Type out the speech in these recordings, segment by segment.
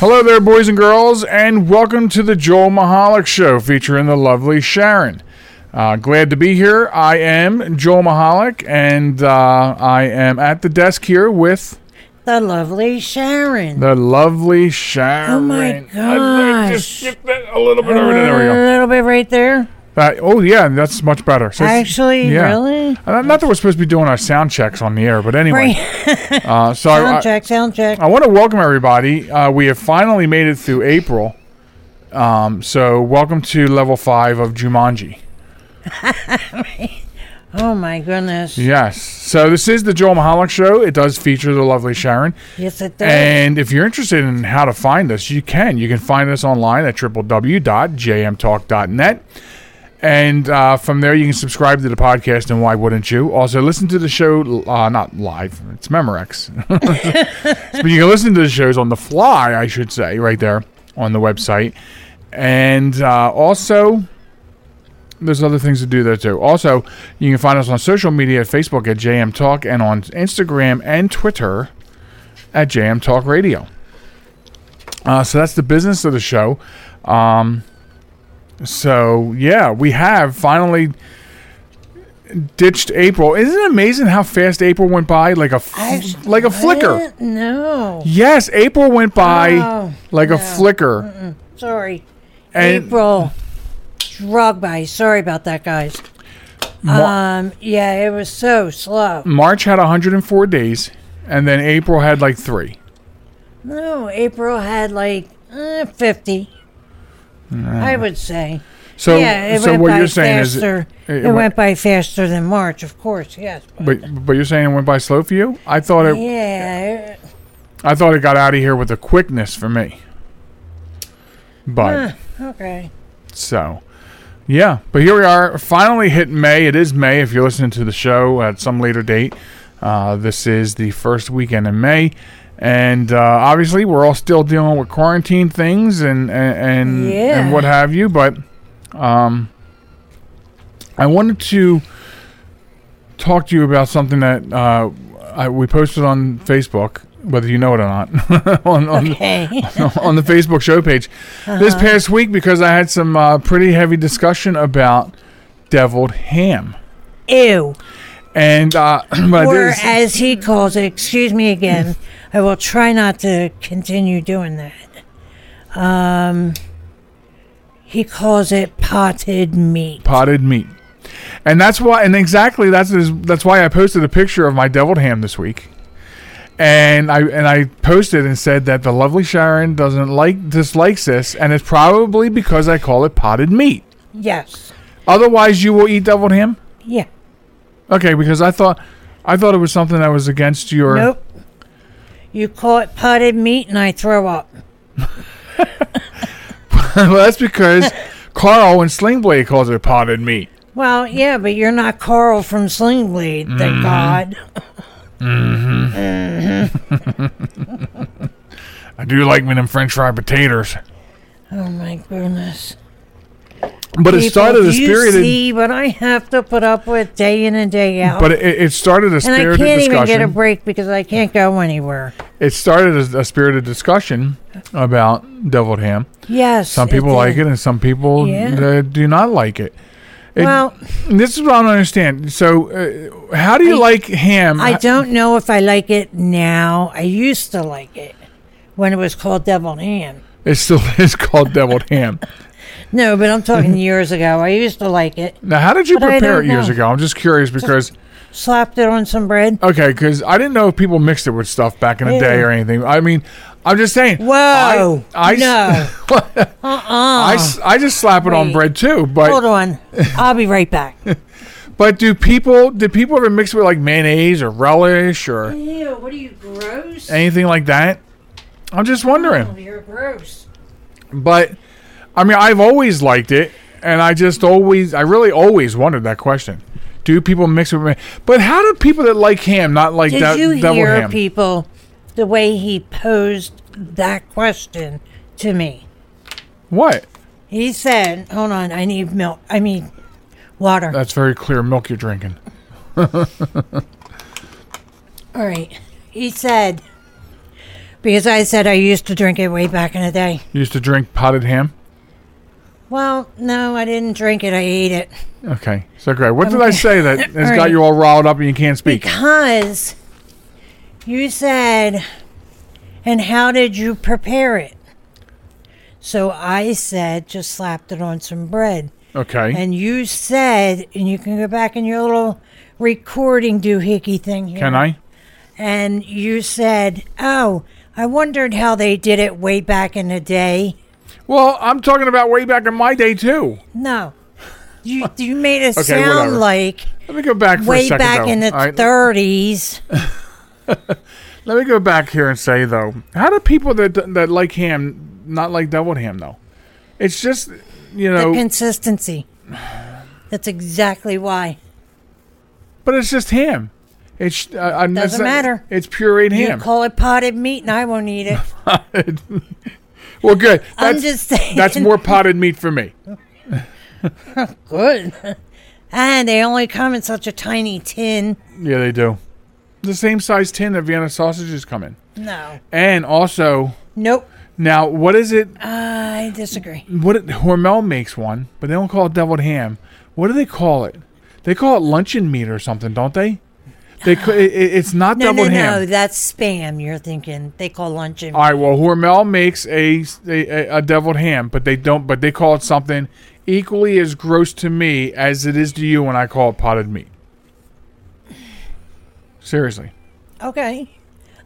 Hello there, boys and girls, and welcome to the Joel Michalec Show featuring the lovely Sharen. Uh, glad to be here. I am Joel Michalec, and uh, I am at the desk here with The lovely Sharen. the lovely Sharen. Oh my I'd like to gosh. skip that a little bit over there. There we A little bit right there. Uh, oh yeah, that's much better. So Actually, yeah. really? Uh, not that we're supposed to be doing our sound checks on the air, but anyway. Right. Uh, so I- sound I, check, sound check. I want to welcome everybody. Uh, we have finally made it through April. Um, so welcome to level five of Jumanji. Oh my goodness. Yes. So this is the Joel Michalec Show. It does feature the lovely Sharen. Yes, it does. And if you're interested in how to find us, you can. You can find us online at www.jmtalk.net. And uh, from there, you can subscribe to the podcast, and why wouldn't you? Also, listen to the show, uh, not live, it's Memorex. but you can listen to the shows on the fly, I should say, right there on the website. And uh, also, there's other things to do there too. Also, you can find us on social media at Facebook at JM Talk and on Instagram and Twitter at JM Talk Radio. Uh, so that's the business of the show. Um, so yeah, we have finally ditched April. Isn't it amazing how fast April went by? Like a f- I've- like a flicker. No. Yes, April went by Oh, like a no. flicker. Sorry. And April. Drug by. Sorry about that, guys. Mar- Um. Yeah, it was so slow. March had 104 days, and then April had like three. No, April had like uh, fifty. I would say. So, yeah, it so went what by you're saying is, it- it, it went- went by faster than March, of course. Yes. but but you're saying it went by slow for you? I thought it. Yeah. I thought it got out of here with a quickness for me. But okay. so, yeah. But here we are, finally hit May. It is May. If you're listening to the show at some later date, uh, this is the first weekend in May, and uh, obviously we're all still dealing with quarantine things and and and, Yeah. and what have you. But um, I wanted to talk to you about something that uh, I, we posted on Facebook. Whether you know it or not, on, on, Okay. on the Facebook show page this past week because I had some uh, pretty heavy discussion about deviled ham. Ew. And uh, but Or as he calls it, excuse me again, I will try not to continue doing that. Um, he calls it potted meat. potted meat, and that's why, and exactly that's that's why I posted a picture of my deviled ham this week. And I and I posted and said that the lovely Sharon doesn't like dislikes this, and it's probably because I call it potted meat. Yes. Otherwise, you will eat deviled ham. Yeah. Okay, because I thought I thought it was something that was against your. Nope. You call it potted meat, and I throw up. well, that's because Carl and Slingblade calls it potted meat. Well, yeah, but you're not Carl from Sling Blade, thank mm-hmm. God. Mm-hmm. I do like me them French fried potatoes. Oh my goodness. But it People, started a do you spirited. see what I have to put up with day in and day out. But it, it started a and I spirited can't even get a break because I can't go anywhere. It started a, a spirited discussion about deviled ham. Yes. Some people like did. it, and some people Yeah. uh, do not like it. It- Well, this is what I don't understand. So, uh, how do you I- like ham? I don't know if I like it now. I used to like it when it was called deviled ham. It still is called deviled ham. No, but I'm talking years ago. I used to like it. Now, how did you But I prepare it don't years know. ago? I'm just curious because Slapped it on some bread. Okay, because I didn't know if people mixed it with stuff back in the day or anything. I mean, I'm just saying. Whoa. No. Uh-uh. I, I, no. I, s- I just slap it on Wait. bread too. But Hold on. I'll be right back. but do people do people ever mix it with like mayonnaise or relish or Ew, what are you, gross? anything like that? I'm just wondering. Oh, you're gross. But I mean, I've always liked it, and I just always, I really always wondered that question. Do people mix it with? ma- But how do people that like ham not like Did that you deviled hear ham? people the way he posed that question to me? what? He said, "Hold on, I need milk. I mean, water." That's very clear. Milk you're drinking. All right. He said, because I said I used to drink it way back in the day. You used to drink potted ham. Well, no, I didn't drink it. I ate it Okay, so great. What did I say that has got you all riled up and you can't speak? because you said, and how did you prepare it? So I said, just slapped it on some bread. Okay. And you said, and you can go back in your little recording doohickey thing here. Can I? And you said, oh, I wondered how they did it way back in the day. Well, I'm talking about way back in my day too. No. You, you made it Okay, sound whatever. like Let me go back for a way second. back though. in the right, 30s. Let me go back here and say though, how do people that that like ham not like deviled ham though? It's just you know, the consistency. That's exactly why. but it's just ham. It's uh, Doesn't matter. It's pureed You ham. call it potted meat, and I won't eat it. well, good. I'm That's just saying. that's more potted meat for me. good. and they only come in such a tiny tin. Yeah, they do. The same size tin that Vienna sausages come in, No. and also Nope. now what is it? I disagree. What it, Hormel makes one, but they don't call it deviled ham. What do they call it? They call it luncheon meat or something, don't they? They it, it- it's not No, no, deviled no. That's spam. You're thinking they call luncheon. All right, well, Hormel makes a, a a deviled ham, but they don't. But they call it something equally as gross to me as it is to you when I call it potted meat. Seriously. Okay.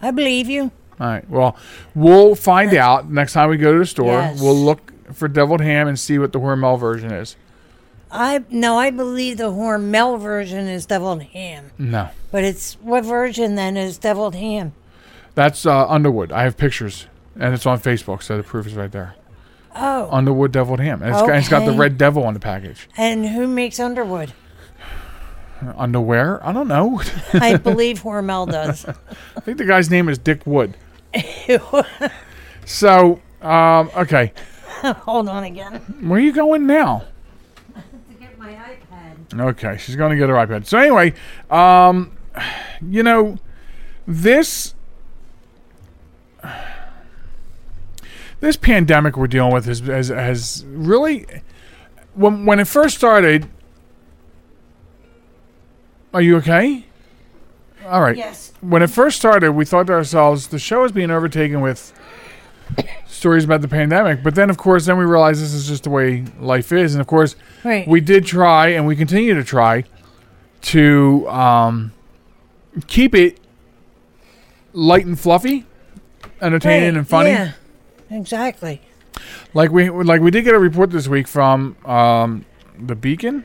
I believe you. All right. Well, we'll find out next time we go to the store. Yes. We'll look for deviled ham and see what the Hormel version is. I no, I believe the Hormel version is deviled ham. No, But it's what version then is deviled ham? that's uh, Underwood. I have pictures, and it's on Facebook, so the proof is right there. Oh. Underwood deviled ham. And it's, got, it's got the red devil on the package. And who makes Underwood? Underwear? I don't know. I believe Hormel does. I think the guy's name is Dick Wood. So, um, okay, Hold on again. where are you going now? To get my iPad. Okay, she's going to get her iPad. So anyway, um, you know, this this pandemic we're dealing with has has, has really when when it first started. Are you okay? All right. Yes. When it first started, we thought to ourselves, the show is being overtaken with stories about the pandemic. But then, of course, then we realized this is just the way life is. And of course, Right. we did try and we continue to try to um, keep it light and fluffy, entertaining Right, and funny. Yeah. Exactly. Like we like we did get a report this week from um, the Beacon.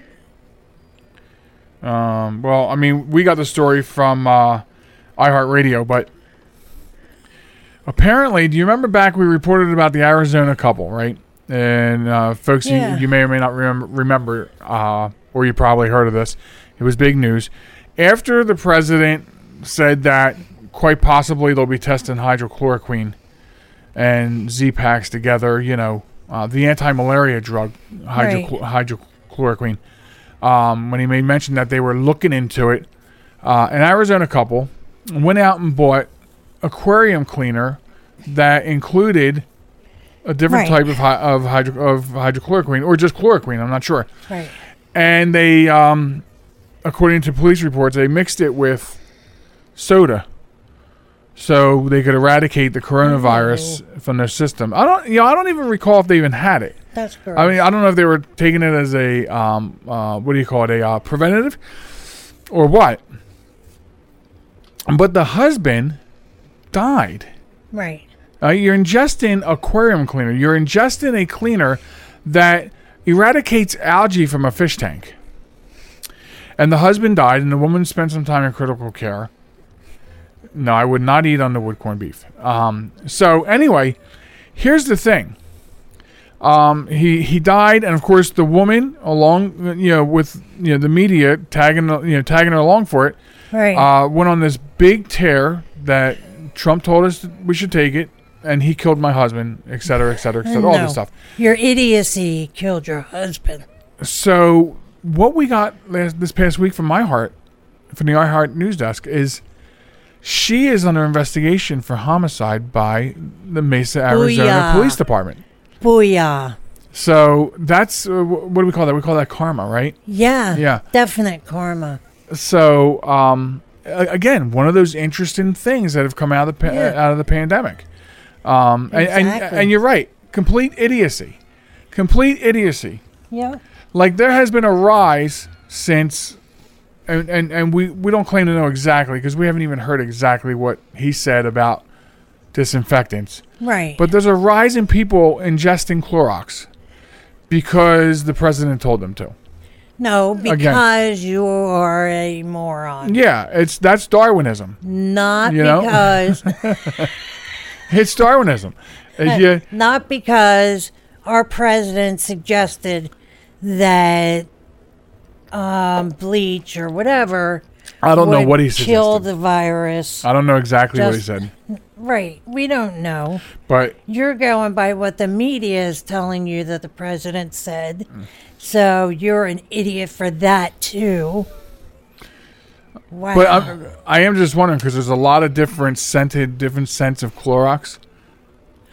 Um, well, I mean, we got the story from uh, iHeartRadio, but apparently, do you remember back we reported about the Arizona couple, right? And uh, folks, Yeah. you, you may or may not remember, remember uh, or you probably heard of this. It was big news after the president said that quite possibly they'll be testing hydrochloroquine and Z-Packs together. You know, uh, the anti-malaria drug hydro- hydrochloroquine. Um, when he made mention that they were looking into it, uh, an Arizona couple went out and bought aquarium cleaner that included a different Right. type of hy- of, hydro- of hydrochloroquine or just chloroquine. I'm not sure. Right. And they, um, according to police reports, they mixed it with soda so they could eradicate the coronavirus from their system. I don't, you know, I don't even recall if they even had it. That's correct. I mean, I don't know if they were taking it as a um, uh, what do you call it, a uh, preventative, or what. But the husband died. right. Uh, you're ingesting aquarium cleaner. You're ingesting a cleaner that eradicates algae from a fish tank. And the husband died, and the woman spent some time in critical care. No, I would not eat underwood corned beef. Um, so anyway, here's the thing. Um, he he died, and of course the woman, along you know with you know the media tagging you know tagging her along for it, Right. uh, went on this big tear that Trump told us we should take it, and he killed my husband, et cetera, et cetera, et cetera, all this stuff. Your idiocy killed your husband. So what we got last, this past week from my heart, from the iHeart news desk, is she is under investigation for homicide by the Mesa, Arizona Booyah. Police Department. Booyah. So that's uh, what do we call that? We call that karma, right? Yeah. Yeah. Definite karma. So um, again, one of those interesting things that have come out of the pa- Yeah. out of the pandemic. Um, and, and and you're right, complete idiocy, complete idiocy. Yeah. like there has been a rise since and and, and we, we don't claim to know exactly because we haven't even heard exactly what he said about disinfectants Right. but there's a rise in people ingesting Clorox because the president told them to no, because you are a moron. yeah it's that's darwinism Not You know? because it's darwinism you- not because our president suggested that um, bleach or whatever i don't know what he kill the virus. i don't know exactly what he said right. We don't know. but You're going by what the media is telling you that the president said. Mm. So you're an idiot for that too. Wow. But I'm, I am just wondering because there's a lot of different scented, different scents of Clorox.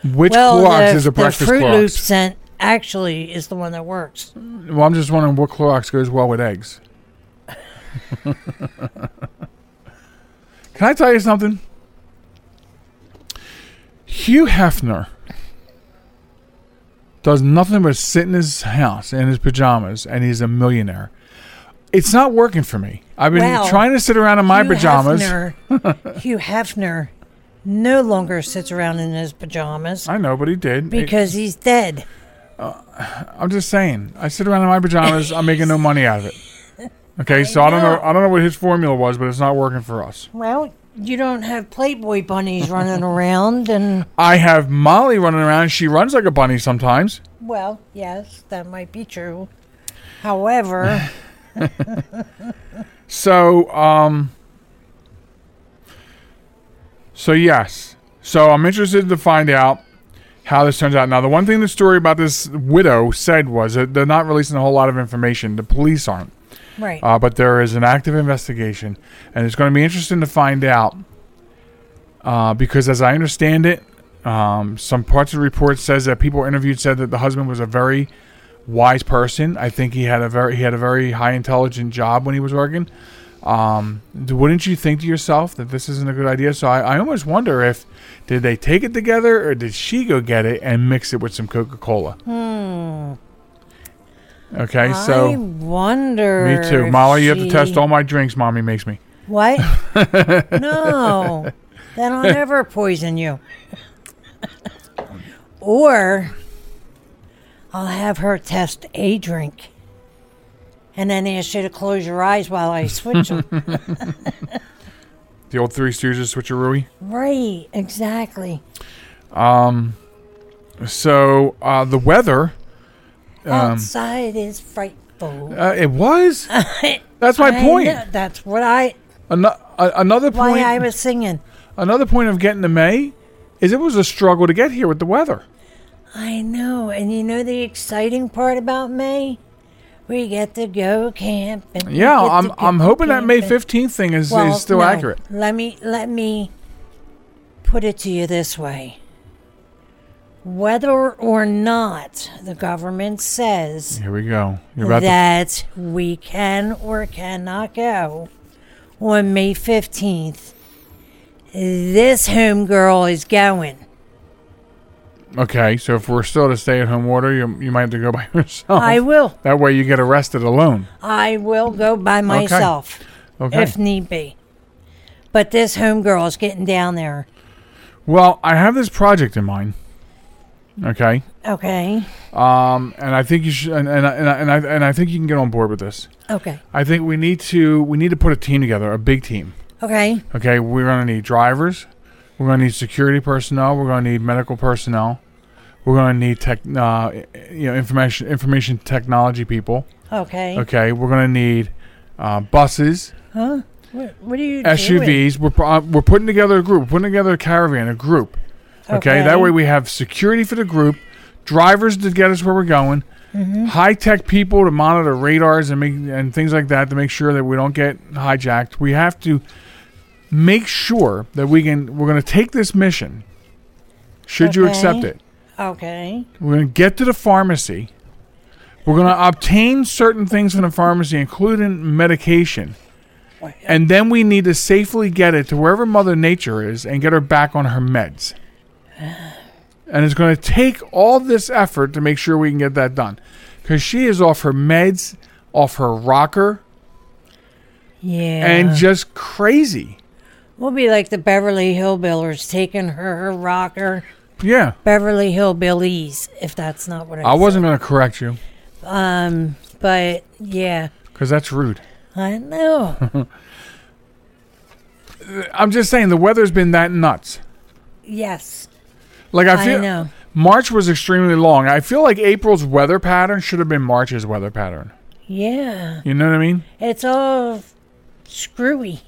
Which well, Clorox the, is a the breakfast Fruit Loop scent actually is the one that works. Well, I'm just wondering what Clorox goes well with eggs. Can I tell you something? Hugh Hefner does nothing but sit in his house in his pajamas, and he's a millionaire. It's not working for me. I've been Well, trying to sit around in my Hugh pajamas. Hefner, Hugh Hefner no longer sits around in his pajamas I know, but he did. because he's dead. Uh, I'm just saying. I sit around in my pajamas. I'm making no money out of it. Okay, so I don't know. know. I don't know what his formula was, but it's not working for us. Well, you don't have Playboy bunnies running around, and I have Molly running around. She runs like a bunny sometimes. well, yes, that might be true. However, So, um, so yes. So I'm interested to find out how this turns out. Now, the one thing the story about this widow said was that they're not releasing a whole lot of information. The police aren't. Right? Uh, but there is an active investigation, and it's going to be interesting to find out uh, because, as I understand it, um, some parts of the report says that people interviewed said that the husband was a very wise person. I think he had a very he had a very high intelligent job when he was working. Um, wouldn't you think to yourself that this isn't a good idea? So I, I almost wonder if did they take it together or did she go get it and mix it with some Coca Cola? Hmm. Okay, so I wonder. me too, Molly. You have to she- test all my drinks. Mommy makes me. What? no, then I'll never poison you. or I'll have her test a drink, and then ask you to close your eyes while I switch them. The old Three Stooges switcheroo. right? Exactly. So uh, the weather, um, Outside is frightful. uh, it was. That's my I point. know- That's what I. Ano- a- another point. Why. I was singing. another point of getting to May is it was a struggle to get here with the weather. I know, and you know the exciting part about May? We get to go camping. Yeah, I'm go I'm hoping that May fifteenth thing is, Well, is still no, accurate. Let me let me put it to you this way. Whether or not the government says Here we go. About to. that we can or cannot go on May 15th, this homegirl is going. Okay, so if we're still to stay at home order, you you might have to go by yourself. I will. that way you get arrested alone. I will go by myself Okay. if need be. But this homegirl is getting down there. Well, I have this project in mind. Okay. Okay. Um, and I think you should, and and I- and I, and I and I think you can get on board with this. Okay. I think we need to we need to put a team together, a big team. Okay. Okay, we're gonna need drivers, we're gonna need security personnel, we're gonna need medical personnel, we're gonna need tech, uh, you know, information information technology people. Okay. Okay, we're gonna need uh, buses, Huh? What, what are you doing? SUVs. We're uh, we're putting together a group, we're putting together a caravan, a group. Okay, that way we have security for the group, drivers to get us where we're going, mm-hmm. high tech people to monitor radars and make and things like that to make sure that we don't get hijacked. We have to make sure that we can. We're going to take this mission. Should you accept it? Okay. We're going to get to the pharmacy. We're going to obtain certain things from the pharmacy, including medication. And then we need to safely get it to wherever Mother Nature is and get her back on her meds. And it's going to take all this effort to make sure we can get that done. Because she is off her meds, off her rocker, Yeah. and just crazy. we'll be like the Beverly Hillbillies taking her, her rocker. Yeah. Beverly Hillbillies, if that's not what I, I wasn't going to correct you. Um, but yeah, because that's rude. I know. I'm just saying the weather's been that nuts. yes, Like I I, feel know. March was extremely long. I feel like April's weather pattern should have been March's weather pattern. Yeah, You know what I mean? it's all screwy.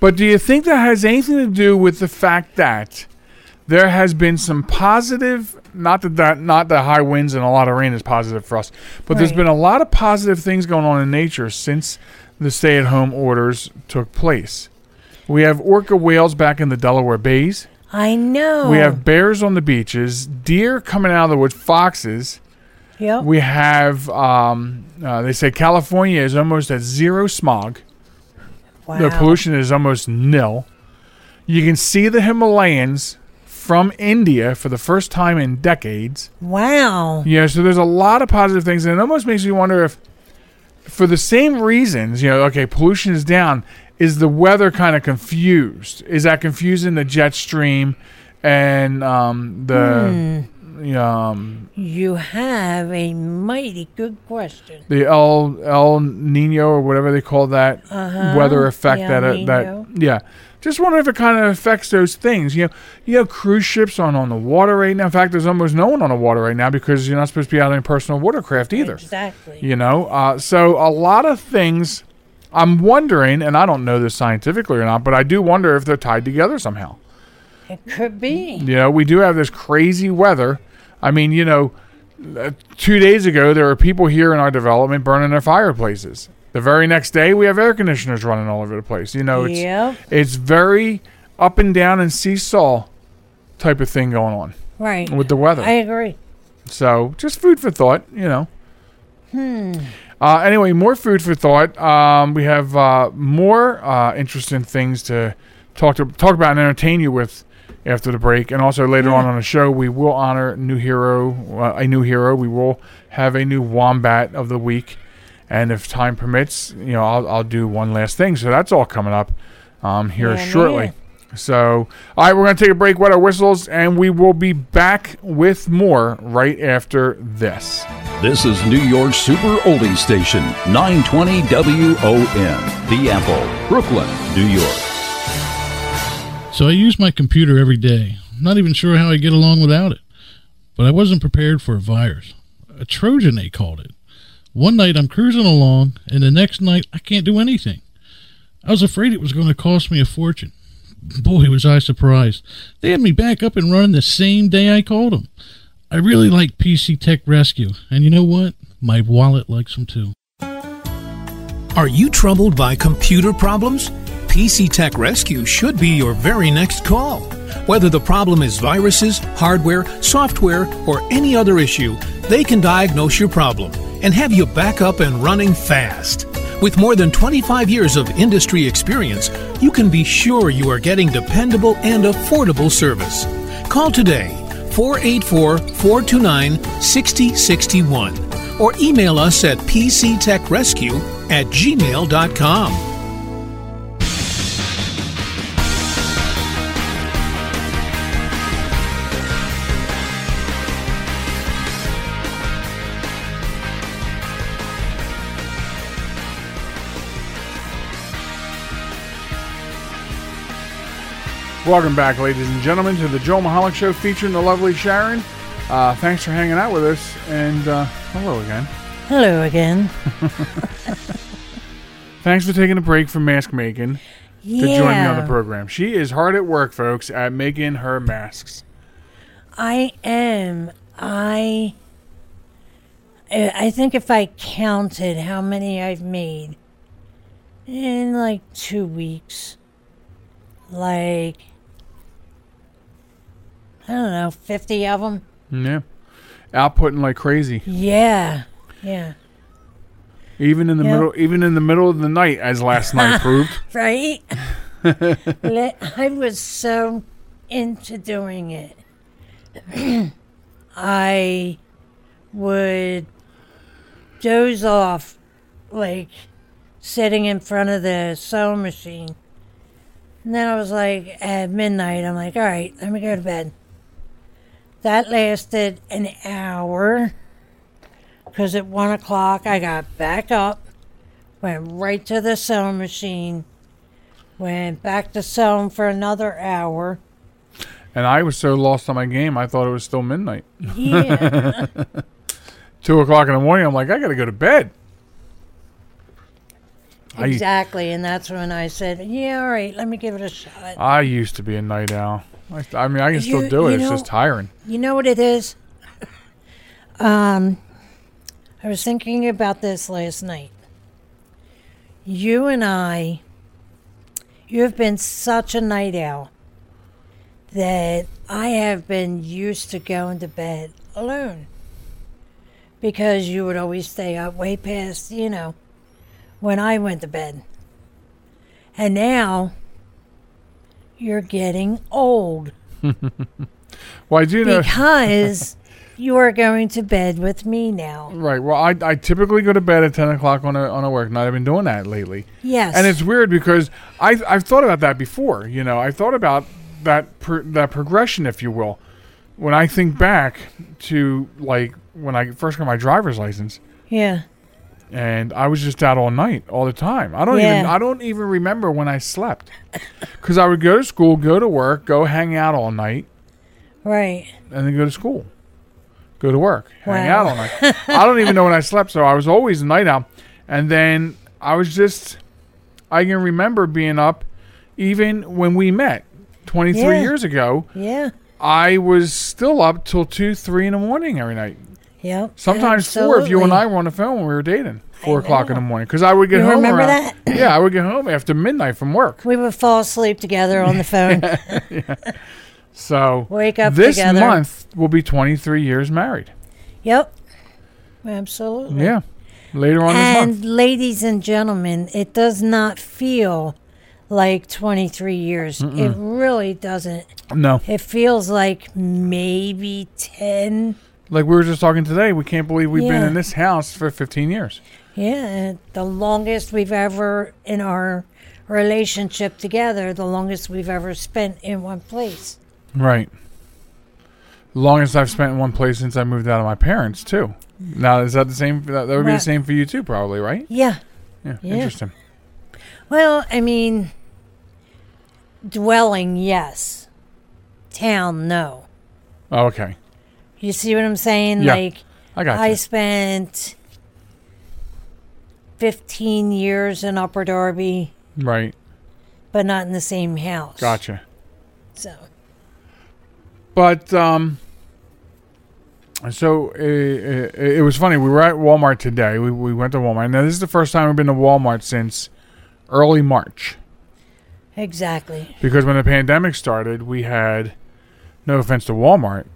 But do you think that has anything to do with the fact that there has been some positive not that, that not that high winds and a lot of rain is positive for us, but there's been a lot of positive things going on in nature since the stay-at-home orders took place. We have orca whales back in the Delaware bays. I know. We have bears on the beaches, deer coming out of the woods, foxes. Yep. We have, um, uh, they say California is almost at zero smog. wow. The pollution is almost nil. You can see the Himalayas from India for the first time in decades. Wow. Yeah, so there's a lot of positive things, and it almost makes me wonder if, for the same reasons, you know, okay, pollution is down. Is the weather kind of confused? Is that confusing the jet stream and um, the Hmm. um, You have a mighty good question. the El El Nino or whatever they call that Uh-huh. weather effect El that uh, that yeah. Just wonder if it kind of affects those things. You know, you have cruise ships on on the water right now. In fact, there's almost no one on the water right now because you're not supposed to be out in personal watercraft either. Exactly. You know, uh, so a lot of things. I'm wondering, and I don't know this scientifically or not, but I do wonder if they're tied together somehow. It could be. You know, we do have this crazy weather. I mean, you know, uh, two days ago there were people here in our development burning their fireplaces. The very next day we have air conditioners running all over the place. You know, it's Yep. it's very up and down and seesaw type of thing going on Right. with the weather. I agree. So just food for thought, you know. Hmm. Uh, anyway, more food for thought. Um, we have uh, more uh, interesting things to talk to talk about and entertain you with after the break, and also later on on the show, we will honor new hero, uh, a new hero. We will have a new wombat of the week, and if time permits, you know, I'll, I'll do one last thing. So that's all coming up um, here Yeah, shortly. So, all right, we're going to take a break, wet our whistles, and we will be back with more right after this. This is New York's Super Oldie Station, 920 WON, The Apple, Brooklyn, New York. So I use my computer every day. I'm not even sure how I get along without it. But I wasn't prepared for a virus. A Trojan, they called it. One night I'm cruising along, and the next night I can't do anything. I was afraid it was going to cost me a fortune. Boy, was I surprised. They had me back up and running the same day I called them. I really like PC Tech Rescue, and you know what? My wallet likes them too. Are you troubled by computer problems? PC Tech Rescue should be your very next call. Whether the problem is viruses, hardware, software, or any other issue, they can diagnose your problem and have you back up and running fast. With more than 25 years of industry experience, you can be sure you are getting dependable and affordable service. Call today 484 429 6061 or email us at pctechrescue at gmail.com. Welcome back, ladies and gentlemen, to the Joe Michalec Show featuring the lovely Sharen. Uh, thanks for hanging out with us, and uh, hello again. Hello again. Thanks for taking a break from mask making Yeah. to join me on the program. She is hard at work, folks, at making her masks. I am. I. I I think if I counted how many I've made in like two weeks, like I don't know, fifty of them. Yeah, outputting like crazy, Yeah, yeah. even in the Yeah. middle, even in the middle of the night, as last night proved. right? I was so into doing it. I would doze off, like sitting in front of the sewing machine. And then I was like, at midnight, I'm like, all right, let me go to bed. That lasted an hour. Because at one o'clock, I got back up, went right to the sewing machine, went back to sewing for another hour. And I was so lost on my game, I thought it was still midnight. Yeah. Two o'clock in the morning, I'm like, I gotta go to bed. I, exactly. And that's when I said, yeah, all right, let me give it a shot. I used to be a night owl. I, mean, I can still You- do it. you It's just tiring. You know what it is? Um, I was thinking about this last night. You and I, you have been such a night owl that I have been used to going to bed alone because you would always stay up way past, you know, when I went to bed. And now you're getting old Well, I do know. because you are going to bed with me now. Right. Well, I, I typically go to bed at ten o'clock on a on a work night. I've been doing that lately, Yes. and it's weird because I I've thought about that before. You know, I've thought about that that progression, if you will. When I think back to like when I first got my driver's license, yeah. And I was just out all night, all the time. I don't even I don't even remember when I slept, because I would go to school, go to work, go hang out all night, Right. and then go to school, go to work, hang Wow. out all night. I don't even know when I slept, so I was always a night owl. And then I was just, I can remember being up, even when we met, twenty three Yeah. years ago. Yeah. I was still up till two, three in the morning every night. Yep. Sometimes four if you and I were on the phone when we were dating. Four o'clock in the morning because I would get You home. remember around- that? Yeah, I would get home after midnight from work. We would fall asleep together on the phone. So Wake up this together. month will be twenty three years married. Yep. Absolutely. Yeah, later on this And ladies and gentlemen, it does not feel like 23 years. It really doesn't. No, It feels like maybe 10. Like we were just talking today. We can't believe we've been in this house for fifteen years. Yeah, the longest we've ever in our relationship together, the longest we've ever spent in one place. Right. Longest I've spent in one place since I moved out of my parents too. Now is that the same? That, that would be the same for you too, probably, right? Yeah. Yeah. Yeah. Interesting. Well, I mean, dwelling, yes. Town, no. Oh, okay. You see what I'm saying? Yeah, like, I got I spent 15 years in Upper Darby, Right. but not in the same house. Gotcha. So, But um, so uh, it, it was funny. We were at Walmart today. We we went to Walmart. Now this is the first time we've been to Walmart since early March exactly. because when the pandemic started, we had no offense to Walmart.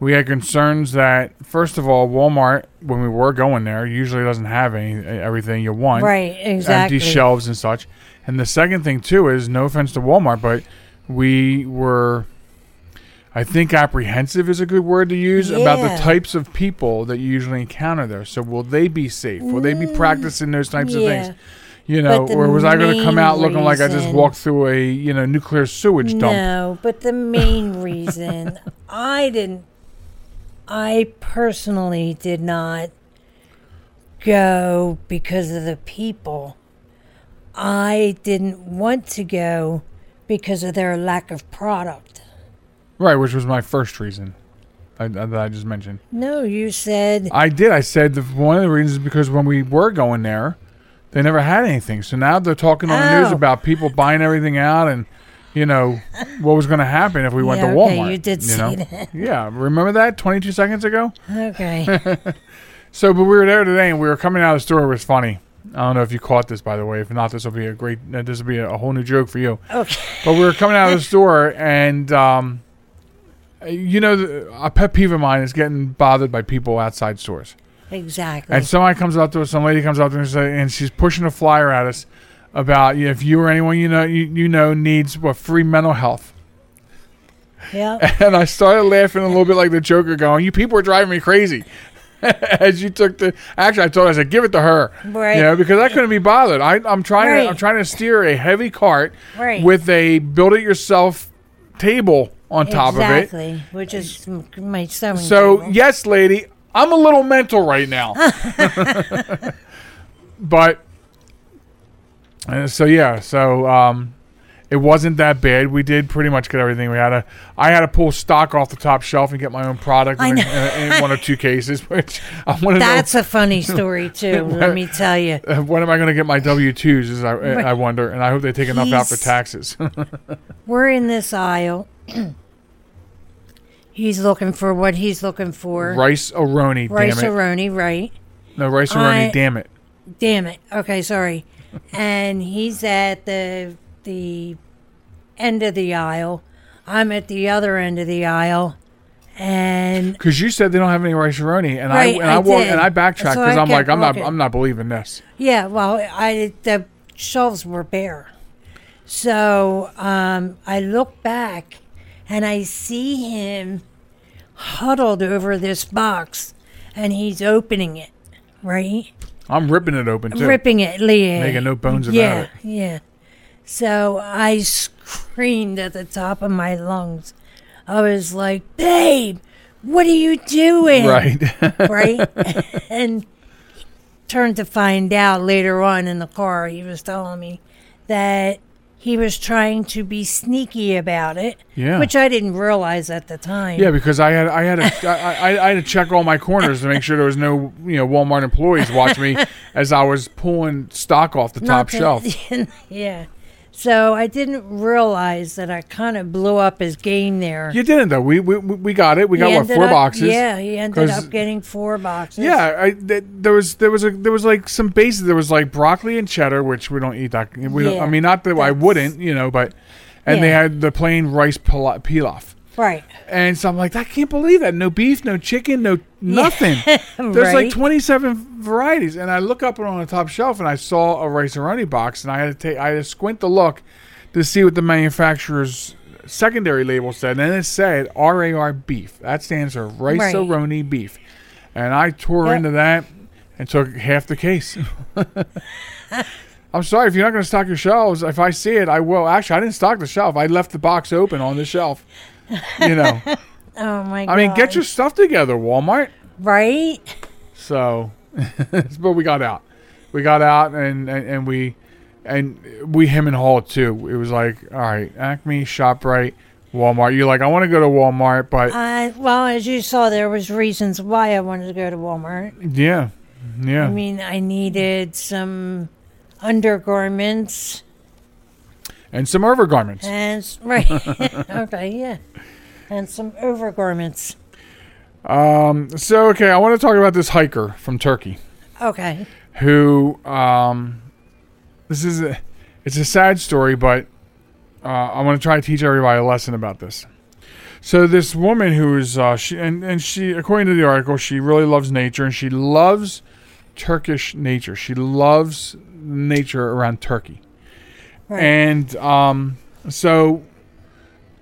We had concerns that first of all, Walmart when we were going there usually doesn't have any everything you want. Right, exactly. empty shelves and such. And the second thing too is no offense to Walmart, but we were I think apprehensive is a good word to use about the types of people that you usually encounter there. So will they be safe? Will they be practicing those types of Mm, things? You know, or was I going to come out looking like I just walked through a you know nuclear sewage dump? No, but the main reason I didn't, I personally did not go because of the people. I didn't want to go because of their lack of product. Right, which was my first reason I, that I just mentioned. No, you said I did. I said the, one of the reasons is because when we were going there, they never had anything. So now they're talking on the news Oh. about people buying everything out and, you know, what was going to happen if we went Yeah, to okay, Walmart. you did say know? that. Yeah, remember that 22 seconds ago? okay. So, but we were there today and we were coming out of the store. It was funny. I don't know if you caught this, by the way. If not, this will be a great. Uh, this will be a, a whole new joke for you. Okay. But we were coming out of the store, and um, you know, a pet peeve of mine is getting bothered by people outside stores. Exactly. And somebody comes up to us, some lady comes up to us, and she's pushing a flyer at us about if you or anyone you know you, you know needs what free mental health. yeah. And I started laughing a little bit like the Joker, going, "You people are driving me crazy." As you took the actually, I told her, I said, "Give it to her," Right. you know, because I couldn't be bothered. I, I'm trying Right. to I'm trying to steer a heavy cart Right. with a build-it-yourself table on top of it. exactly. Which is my sewing So table. yes, lady, I'm a little mental right now. but uh, so yeah, so um, it wasn't that bad. We did pretty much get everything. We had to. I had to pull stock off the top shelf and get my own product in, in, in one or two cases. Which I want to That's a funny story too. let me tell you. uh, When am I going to get my W twos? Is I, I wonder, and I hope they take enough out for taxes. We're in this aisle. he's looking for what he's looking for. Rice-A-Roni, Rice aroni, right? no Rice-A-Roni, damn it! Damn it. Okay, sorry. And he's at the the end of the aisle. I'm at the other end of the aisle. And Because you said they don't have any Rice-A-Roni, and Right, I and I, I did. and I backtracked because I I'm like I'm not. I'm not believing this. yeah, well, I the shelves were bare. So um, I look back and I see him huddled over this box and he's opening it, right? I'm ripping it open too. ripping it, Leah. Making no bones about yeah, it. Yeah, So I screamed at the top of my lungs. I was like, "Babe, what are you doing?" Right. right? and turned to find out later on in the car, he was telling me that he was trying to be sneaky about it, Yeah. which I didn't realize at the time. Yeah, because I had I had to, I, I, I had to check all my corners to make sure there was no you know Walmart employees watching me as I was pulling stock off the top Not that- shelf. yeah. So I didn't realize that I kind of blew up his game there. You didn't though. We we, we got it. We got what four up- boxes. Yeah, he ended up getting four boxes. Yeah, I, th- there was there was a there was like some bases. There was like broccoli and cheddar, which we don't eat that. We don't, Yeah, I mean, not that I wouldn't, you know, but and they had the plain rice pilaf. Right. And so I'm like, I can't believe that. No beef, no chicken, no nothing. There's like 27 varieties. And I look up on the top shelf and I saw a Rice-A-Roni box, and I had to take, I had to squint to look to see what the manufacturer's secondary label said. And it said RAR beef. That stands for rice Right. beef. And I tore Yep. into that and took half the case. I'm sorry if you're not going to stock your shelves. If I see it, I will. Actually, I didn't stock the shelf. I left the box open on the shelf. You know. Oh my god. I mean, get your stuff together, Walmart. right. So, but we got out. We got out, and, and and we and we him and hauled too. It was like, all right, Acme, Shoprite, Walmart. You're like, I want to go to Walmart, but Uh, well, as you saw, there was reasons why I wanted to go to Walmart. yeah, yeah. I mean, I needed some undergarments and some overgarments. and right. okay, yeah, and some overgarments. Um. So, okay, I want to talk about this hiker from Turkey. Okay. who um, this is a, it's a sad story, but uh, I want to try to teach everybody a lesson about this. So this woman who is uh, she and, and she according to the article she really loves nature and she loves Turkish nature. She loves nature around Turkey. Right. And um, so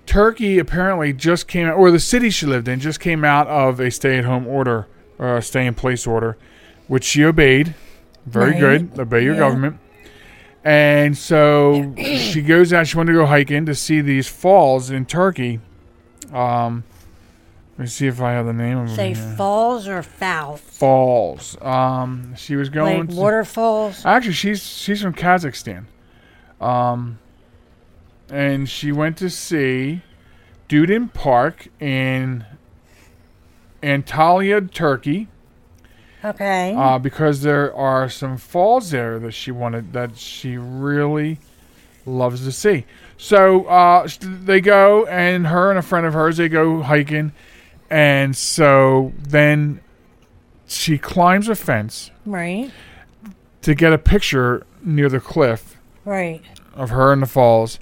Turkey apparently just came out, or the city she lived in just came out of a stay-at-home order, or a stay-in-place order, which she obeyed. Very Right. good. Obey your Yeah. government. And so she goes out. She wanted to go hiking to see these falls in Turkey. Um, let me see if I have the name of them. Say falls or foul, falls. Um, she was going. like to- waterfalls. Actually, she's she's from Kazakhstan. Um, and she went to see Duden Park in Antalya, Turkey, Okay. uh, because there are some falls there that she wanted that she really loves to see. So uh, they go, and her and a friend of hers they go hiking, and so then she climbs a fence right. to get a picture near the cliff Right. of her in the falls,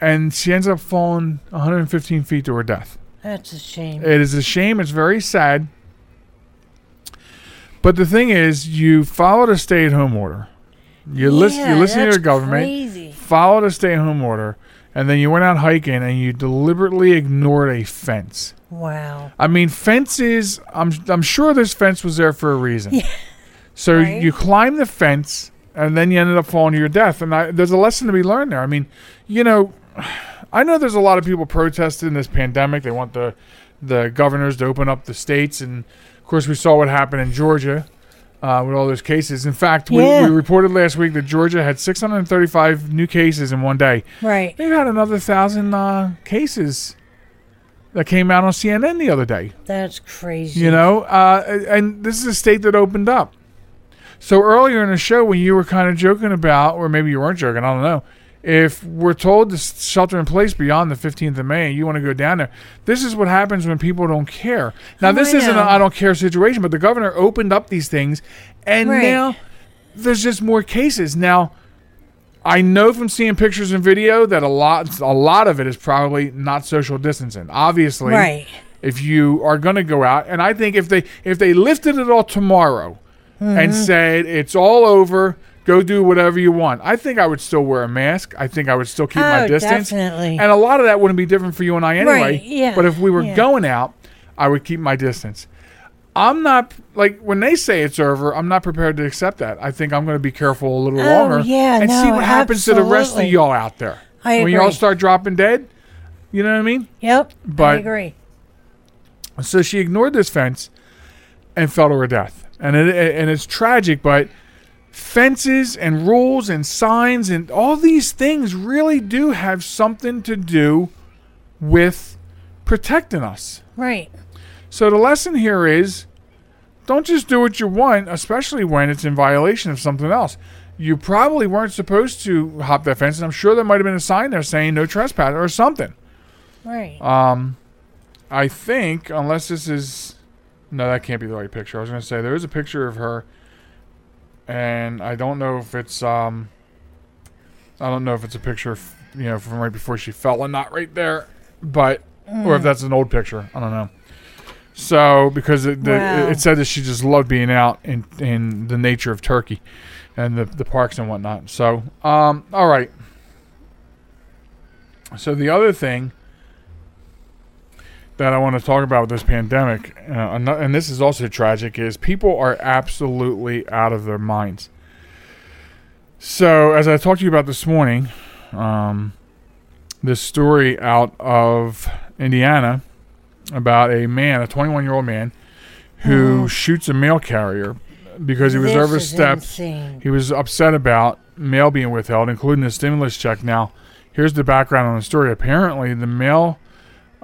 and she ends up falling 115 feet to her death. That's a shame. It is a shame. It's very sad. But the thing is, you followed a stay-at-home order. You listen. You listen to your government. Crazy. Followed a stay-at-home order, and then you went out hiking and you deliberately ignored a fence. Wow. I mean, fences. I'm I'm sure this fence was there for a reason. Yeah. So Right. you climb the fence, and then you ended up falling to your death. And I, there's a lesson to be learned there. I mean, you know, I know there's a lot of people protesting this pandemic. They want the the governors to open up the states, and of course, we saw what happened in Georgia. Uh, with all those cases. In fact, we, Yeah. we reported last week that Georgia had 635 new cases in one day. Right. They've had another thousand uh, cases that came out on CNN the other day. That's crazy. You know, uh, and this is a state that opened up. So earlier in the show, when you were kind of joking about, or maybe you weren't joking, I don't know, if we're told to shelter in place beyond the 15th of May, you want to go down there. This is what happens when people don't care. Now, Oh, this I isn't a know. I don't care situation, but the governor opened up these things, and Right. now there's just more cases. Now, I know from seeing pictures and video that a lot, a lot of it is probably not social distancing. Obviously, Right. if you are going to go out and i think if they if they lifted it all tomorrow Mm-hmm. and said it's all over go do whatever you want i think i would still wear a mask i think i would still keep my Oh, distance definitely. and a lot of that wouldn't be different for you and i anyway Right, yeah, but if we were yeah. going out i would keep my distance i'm not like when they say it's over i'm not prepared to accept that i think i'm going to be careful a little Oh, longer yeah, and see no, what happens to the rest of y'all out there I when y'all start dropping dead you know what i mean Yep. But I agree. so she ignored this fence and fell to her death. And it, and it's tragic, but fences and rules and signs and all these things really do have something to do with protecting us. Right. So the lesson here is don't just do what you want, especially when it's in violation of something else. You probably weren't supposed to hop that fence, and I'm sure there might have been a sign there saying no trespass or something. Right. Um, I think unless this is no, that can't be the right picture. I was going to say there is a picture of her, and I don't know if it's um, I don't know if it's a picture, f- you know, from right before she fell and not right there, but or if that's an old picture. I don't know. So because it, the, Wow. it said that she just loved being out in in the nature of Turkey, and the the parks and whatnot. So um, all right. So the other thing that I want to talk about with this pandemic, uh, and this is also tragic, is people are absolutely out of their minds. So, as I talked to you about this morning, um, this story out of Indiana about a man, a 21 year old man, who shoots a mail carrier because he was This overstepped. He was upset about mail being withheld, including a stimulus check. Now, here's the background on the story. Apparently, the mail,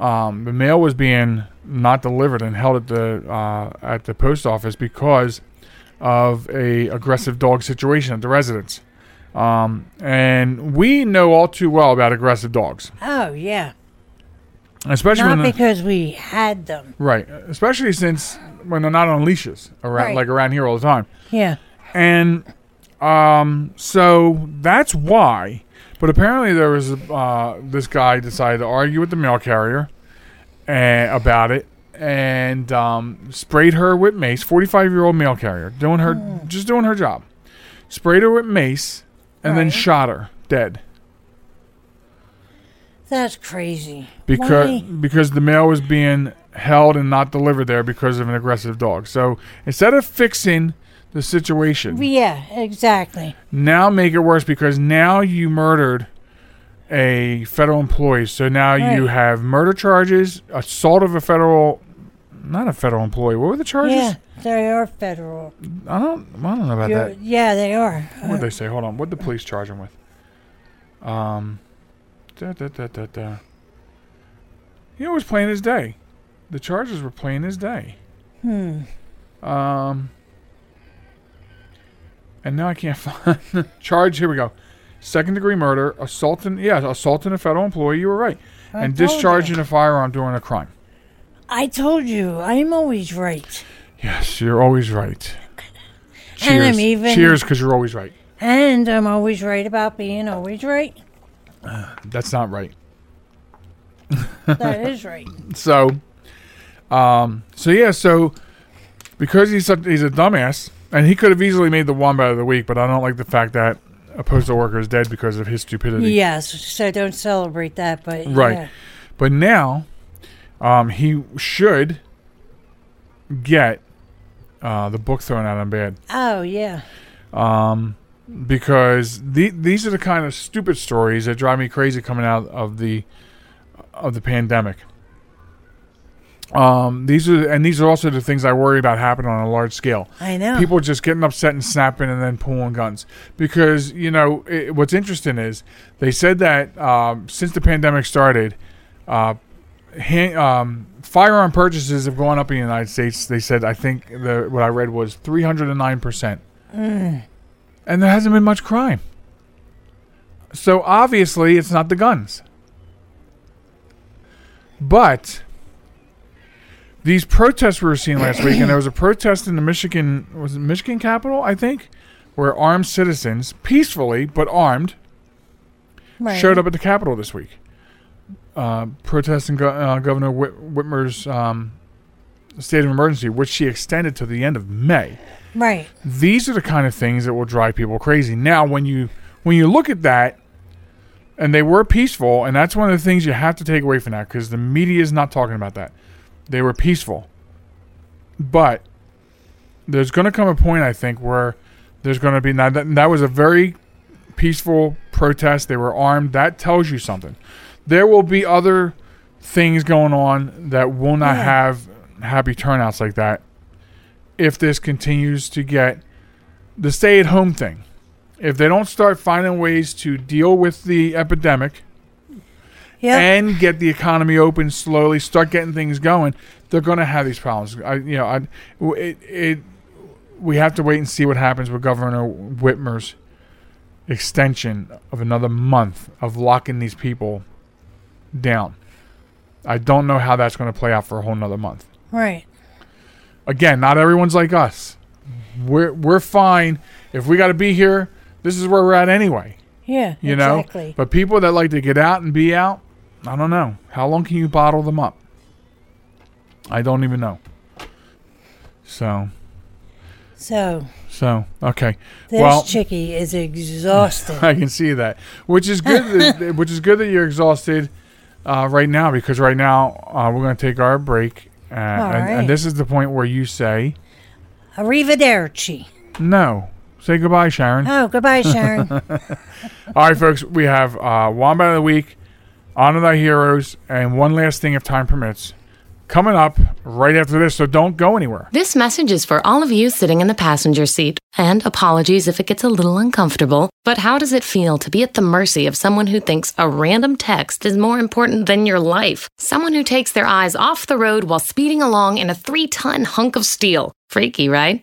um, the mail was being not delivered and held at the uh, at the post office because of a aggressive dog situation at the residence. Um, and we know all too well about aggressive dogs, Oh yeah. especially Not the- because we had them. right, especially since when they're not on leashes around Right. like around here all the time. Yeah. And um, so that's why. But apparently, there was uh, this guy decided to argue with the mail carrier uh, about it and um, sprayed her with mace. Forty-five-year-old mail carrier doing her just doing her job. Sprayed her with mace and then shot her dead That's crazy. because Why? because the mail was being held and not delivered there because of an aggressive dog. So instead of fixing the situation, Yeah, exactly. now make it worse because now you murdered a federal employee. So now you have murder charges, assault of a federal, not a federal employee. What were the charges? Yeah, they are federal. I don't, I don't know about You're- that. yeah, they are. What did they say? Hold on. What did the police charge him with? Um, Da, da, da, da, da. He was playing his day. The charges were playing his day. Hmm. Um, and now I can't find the charge. Here we go. Second degree murder, assaulting. Yeah, assaulting a federal employee. You were right, I and discharging you. a firearm during a crime. I told you, I'm always right. Yes, you're always right. And Cheers. I'm even- Cheers, because you're always right. And I'm always right about being always right. That's not right. That is right. So, um, so yeah, so because he's such, he's a dumbass, and he could have easily made the wombat of the week, but I don't like the fact that a postal worker is dead because of his stupidity. Yes, so don't celebrate that, but Right. yeah. But now, um, he should get uh, the book thrown out on bad Oh yeah. um, because the, these are the kind of stupid stories that drive me crazy coming out of the of the pandemic. Um, these are and these are also the things I worry about happening on a large scale. I know. People just getting upset and snapping and then pulling guns because you know it, what's interesting is they said that um, since the pandemic started, uh, hand, um, firearm purchases have gone up in the United States. They said I think the what I read was three hundred and nine percent, and there hasn't been much crime. So obviously, it's not the guns, but these protests we were seeing last week, and there was a protest in the Michigan was it Michigan Capitol, I think, where armed citizens, peacefully but armed, right. showed up at the Capitol this week, uh, protesting go- uh, Governor Whit- Whitmer's um, state of emergency, which she extended to the end of May. Right. These are the kind of things that will drive people crazy. Now, when you when you look at that, and they were peaceful, and that's one of the things you have to take away from that because the media is not talking about that. They were peaceful, but there's going to come a point, I think, where there's going to be now that, that was a very peaceful protest. They were armed. That tells you something. There will be other things going on that will not Yeah. have happy turnouts like that if this continues to get the stay at home thing. If they don't start finding ways to deal with the epidemic Yeah. and get the economy open slowly, start getting things going, they're going to have these problems. I, you know, I, it, it, we have to wait and see what happens with Governor Whitmer's extension of another month of locking these people down. I don't know how that's going to play out for a whole nother month. right. Again, not everyone's like us. We're we're fine if we got to be here. This is where we're at anyway. Yeah. You know. exactly. But people that like to get out and be out, I don't know. How long can you bottle them up? I don't even know. So So so okay. this well, chickie is exhausted. I can see that, which is good. that, which is good that you're exhausted uh, right now because right now uh, we're going to take our break, uh, and, right. and this is the point where you say Arrivederci. no. Say goodbye, Sharen. Oh, goodbye, Sharen. All right, folks, we have uh, Wombat of the Week, Honor Thy Heroes, and one last thing if time permits. Coming up right after this, so don't go anywhere. This message is for all of you sitting in the passenger seat. And apologies if it gets a little uncomfortable, but how does it feel to be at the mercy of someone who thinks a random text is more important than your life? Someone who takes their eyes off the road while speeding along in a three ton hunk of steel. Freaky, right?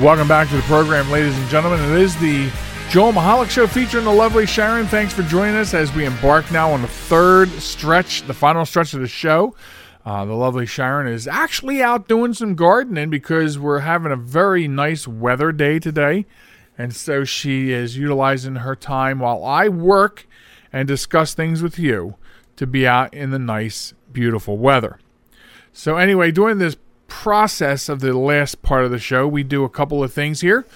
Welcome back to the program, ladies and gentlemen. It is the Joel Michalec Show featuring the lovely Sharen. Thanks for joining us as we embark now on the third stretch, the final stretch of the show. Uh, the lovely Sharen is actually out doing some gardening because we're having a very nice weather day today. And so she is utilizing her time while I work and discuss things with you to be out in the nice, beautiful weather. So, anyway, during this process of the last part of the show, we do a couple of things here.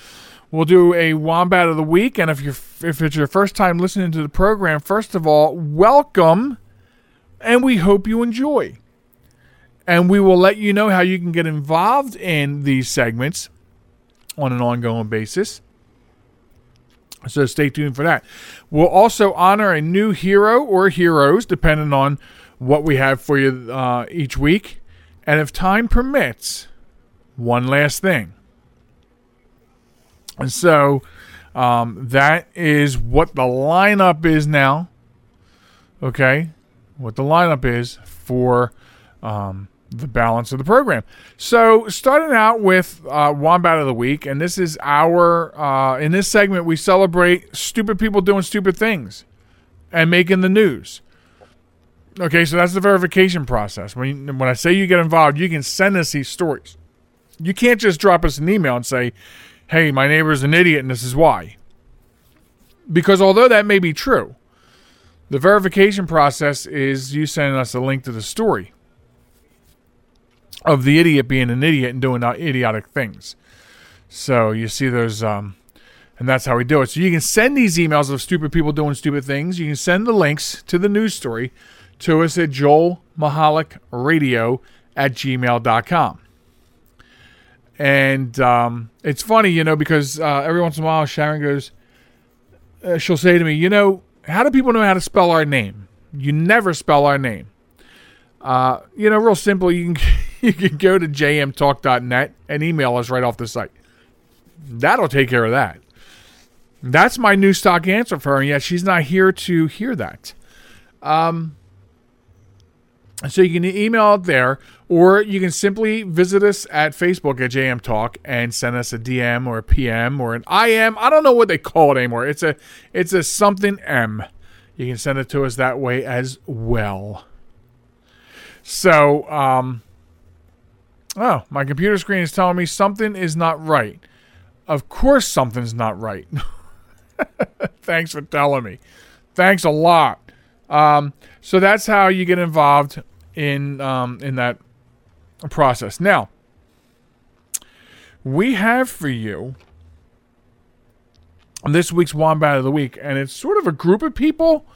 We'll do a wombat of the week, and if you're if it's your first time listening to the program, first of all, welcome, and we hope you enjoy. And we will let you know how you can get involved in these segments on an ongoing basis. So stay tuned for that. We'll also honor a new hero or heroes, depending on what we have for you uh, each week. And if time permits, one last thing. And so um, that is what the lineup is now. Okay. What the lineup is for um, the balance of the program. So, starting out with uh, Wombat of the Week, and this is our, uh, in this segment, we celebrate stupid people doing stupid things and making the news. Okay, so that's the verification process. When, you, when I say you get involved, you can send us these stories. You can't just drop us an email and say, hey, my neighbor's an idiot and this is why. Because although that may be true, the verification process is you sending us a link to the story of the idiot being an idiot and doing idiotic things. So you see those, um, and that's how we do it. So you can send these emails of stupid people doing stupid things. You can send the links to the news story to us at joelmichalec at gmail.com. And um, it's funny, you know, because uh, every once in a while Sharen goes, uh, she'll say to me, you know, how do people know how to spell our name? You never spell our name. Uh, you know, real simple. You can you can go to jmtalk.net and email us right off the site. That'll take care of that. That's my new stock answer for her, and yet she's not here to hear that. Um, so you can email it there, or you can simply visit us at Facebook at JM Talk and send us a DM or a PM or an IM. I don't know what they call it anymore. It's a it's a something M. You can send it to us that way as well. So, um, oh, my computer screen is telling me something is not right. Of course, something's not right. Thanks for telling me. Thanks a lot. Um, so that's how you get involved in um, in that process. Now, we have for you this week's Wombat of the Week, and it's sort of a group of people,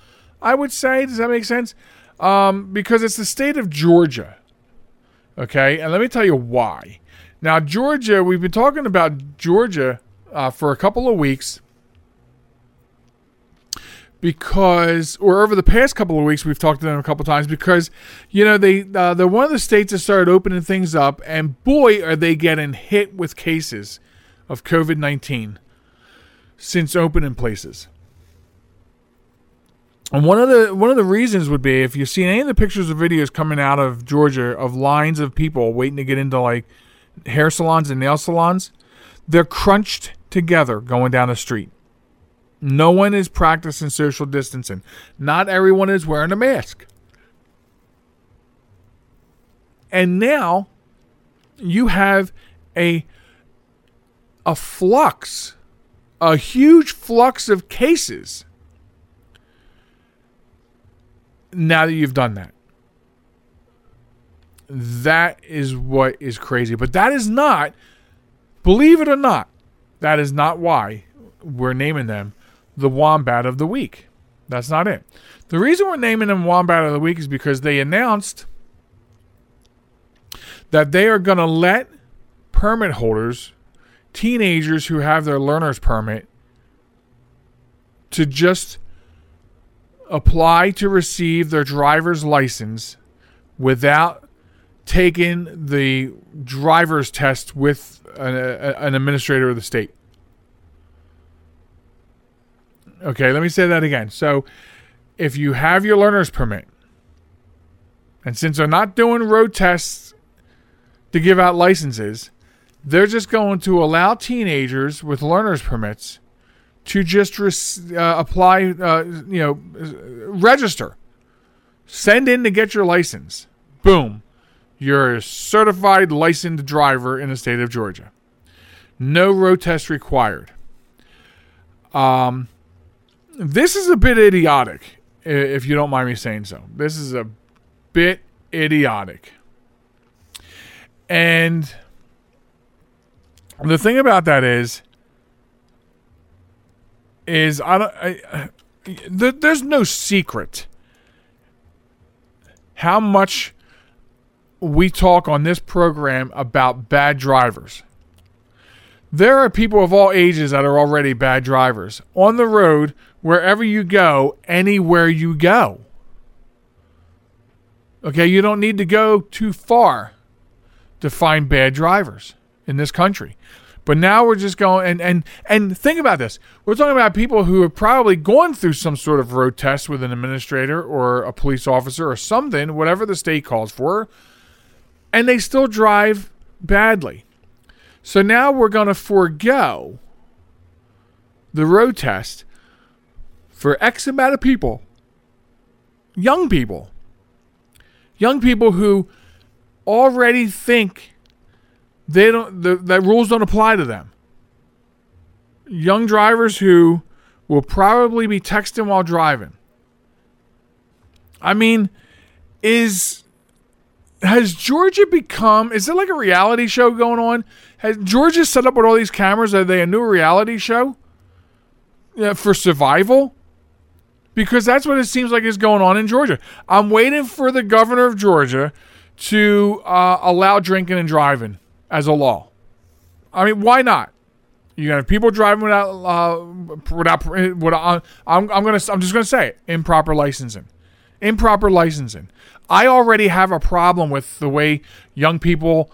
I would say. Does that make sense? Um, because it's the state of Georgia. Okay, and let me tell you why. Now, Georgia, we've been talking about Georgia uh, for a couple of weeks because, or over the past couple of weeks, we've talked to them a couple times because, you know, they uh, they're one of the states that started opening things up, and boy, are they getting hit with cases of COVID nineteen since opening places. And one of the one of the reasons would be if you've seen any of the pictures or videos coming out of Georgia of lines of people waiting to get into like hair salons and nail salons, they're crunched together going down the street. No one is practicing social distancing. Not everyone is wearing a mask. And now you have a a flux, a huge flux of cases now that you've done that. That is what is crazy. But that is not, believe it or not, that is not why we're naming them the Wombat of the Week. That's not it. The reason we're naming them Wombat of the Week is because they announced that they are going to let permit holders, teenagers who have their learner's permit, to just apply to receive their driver's license without taking the driver's test with an, a, an administrator of the state. Okay, let me say that again. So, if you have your learner's permit, and since they're not doing road tests to give out licenses, they're just going to allow teenagers with learner's permits to just uh, apply, uh, you know, register, send in to get your license. Boom. You're a certified licensed driver in the state of Georgia. No road test required. Um, this is a bit idiotic if you don't mind me saying so. This is a bit idiotic. And the thing about that is, is I don't. I, I, th- there's no secret how much we talk on this program about bad drivers. There are people of all ages that are already bad drivers on the road, wherever you go, anywhere you go. Okay, you don't need to go too far to find bad drivers in this country. But now we're just going and and and think about this. We're talking about people who have probably gone through some sort of road test with an administrator or a police officer or something, whatever the state calls for, and they still drive badly. So now we're going to forego the road test for X amount of people, young people, young people who already think they don't the, that rules don't apply to them. Young drivers who will probably be texting while driving. I mean, is has Georgia become is it like a reality show going on? Has Georgia set up with all these cameras? Are they a new reality show? Yeah, for survival? Because that's what it seems like is going on in Georgia. I'm waiting for the governor of Georgia to uh, allow drinking and driving as a law. I mean, why not? You got people driving without uh, without without. I'm I'm gonna I'm just gonna say it. Improper licensing, improper licensing. I already have a problem with the way young people,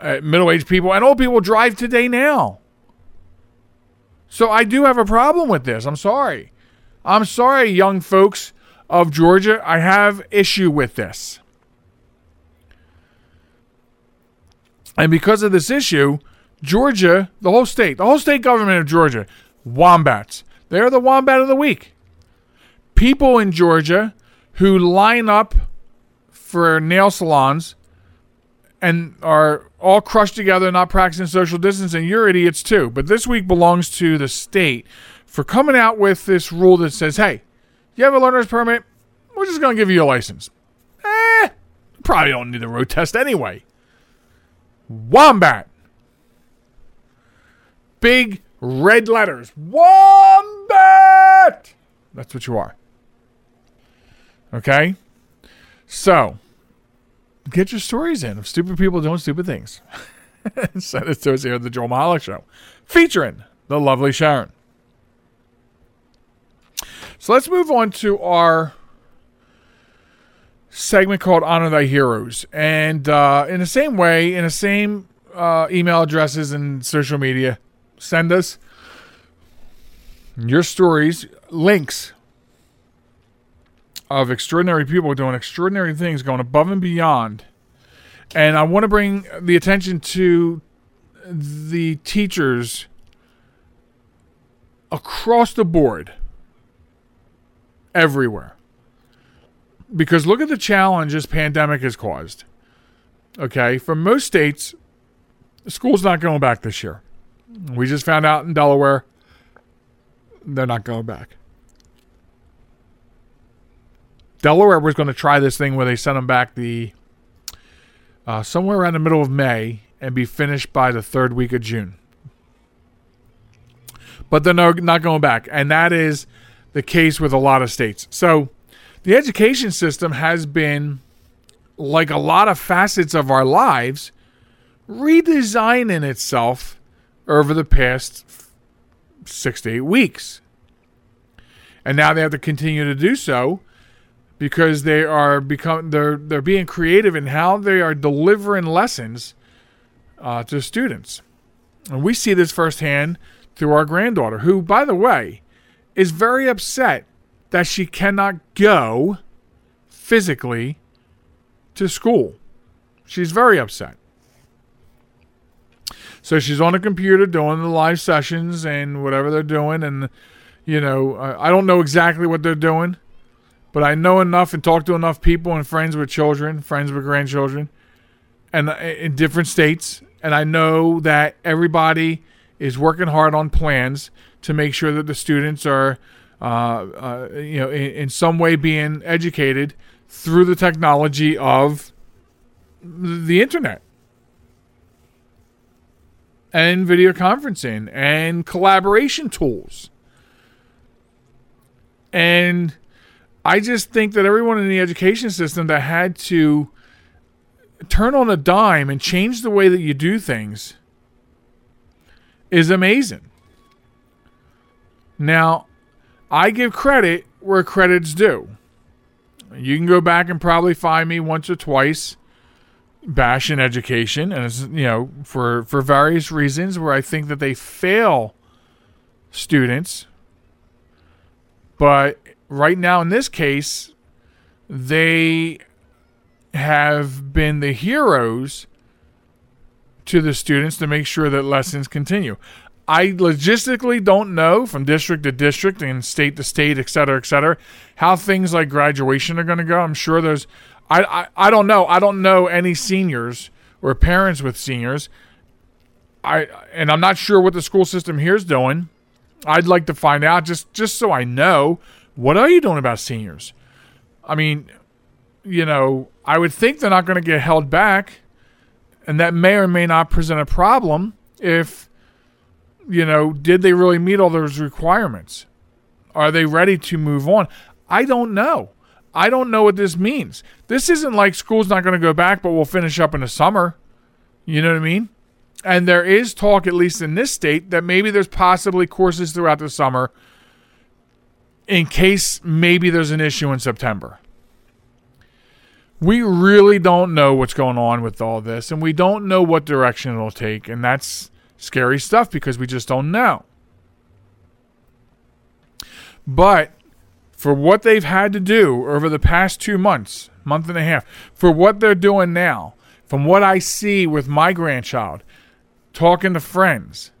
uh, middle aged people, and old people drive today now. So I do have a problem with this. I'm sorry. I'm sorry, young folks of Georgia. I have issue with this. And because of this issue, Georgia, the whole state, the whole state government of Georgia, wombats. They're the wombat of the week. People in Georgia who line up for nail salons and are all crushed together, not practicing social distancing, you're idiots too. But this week belongs to the state for coming out with this rule that says, hey, you have a learner's permit, we're just going to give you a license. Eh, probably don't need the road test anyway. Wombat. Big red letters. Wombat! That's what you are. Okay? So, get your stories in of stupid people doing stupid things. Send it to us here at the Joel Michalec Show, featuring the lovely Sharen. So let's move on to our segment called Honor Thy Heroes. And uh, in the same way, in the same uh, email addresses and social media, send us your stories, links of extraordinary people doing extraordinary things, going above and beyond. And I want to bring the attention to the teachers across the board, everywhere. Because look at the challenge this pandemic has caused. Okay, for most states, school's not going back this year. We just found out in Delaware they're not going back. Delaware was going to try this thing where they sent them back the uh, somewhere around the middle of May and be finished by the third week of June. But they're no, not going back, and that is the case with a lot of states. So the education system has been, like a lot of facets of our lives, redesigning itself over the past six to eight weeks. And now they have to continue to do so because they are become they're they're being creative in how they are delivering lessons uh, to students, and we see this firsthand through our granddaughter, who, by the way, is very upset that she cannot go physically to school. She's very upset. So she's on a computer doing the live sessions and whatever they're doing, and you know I don't know exactly what they're doing but I know enough and talk to enough people and friends with children, friends with grandchildren, and in different states, and I know that everybody is working hard on plans to make sure that the students are uh, uh, you know, in, in some way being educated through the technology of the internet and video conferencing and collaboration tools. And I just think that everyone in the education system that had to turn on a dime and change the way that you do things is amazing. Now, I give credit where credit's due. You can go back and probably find me once or twice bashing education, and it's you know for for various reasons where I think that they fail students. But right now, in this case, they have been the heroes to the students to make sure that lessons continue. I logistically don't know from district to district and state to state, et cetera, et cetera, how things like graduation are going to go. I'm sure there's, I, I, I don't know. I don't know any seniors or parents with seniors. I and I'm not sure what the school system here is doing. I'd like to find out just just so I know what are you doing about seniors. I mean, you know, I would think they're not going to get held back, and that may or may not present a problem if you know, did they really meet all those requirements? Are they ready to move on? I don't know. I don't know what this means. This isn't like school's not going to go back, but we'll finish up in the summer. You know what I mean? And there is talk, at least in this state, that maybe there's possibly courses throughout the summer in case maybe there's an issue in September. We really don't know what's going on with all this, and we don't know what direction it'll take, and that's scary stuff because we just don't know. But for what they've had to do over the past two months, month and a half, for what they're doing now, from what I see with my grandchild, talking to friends,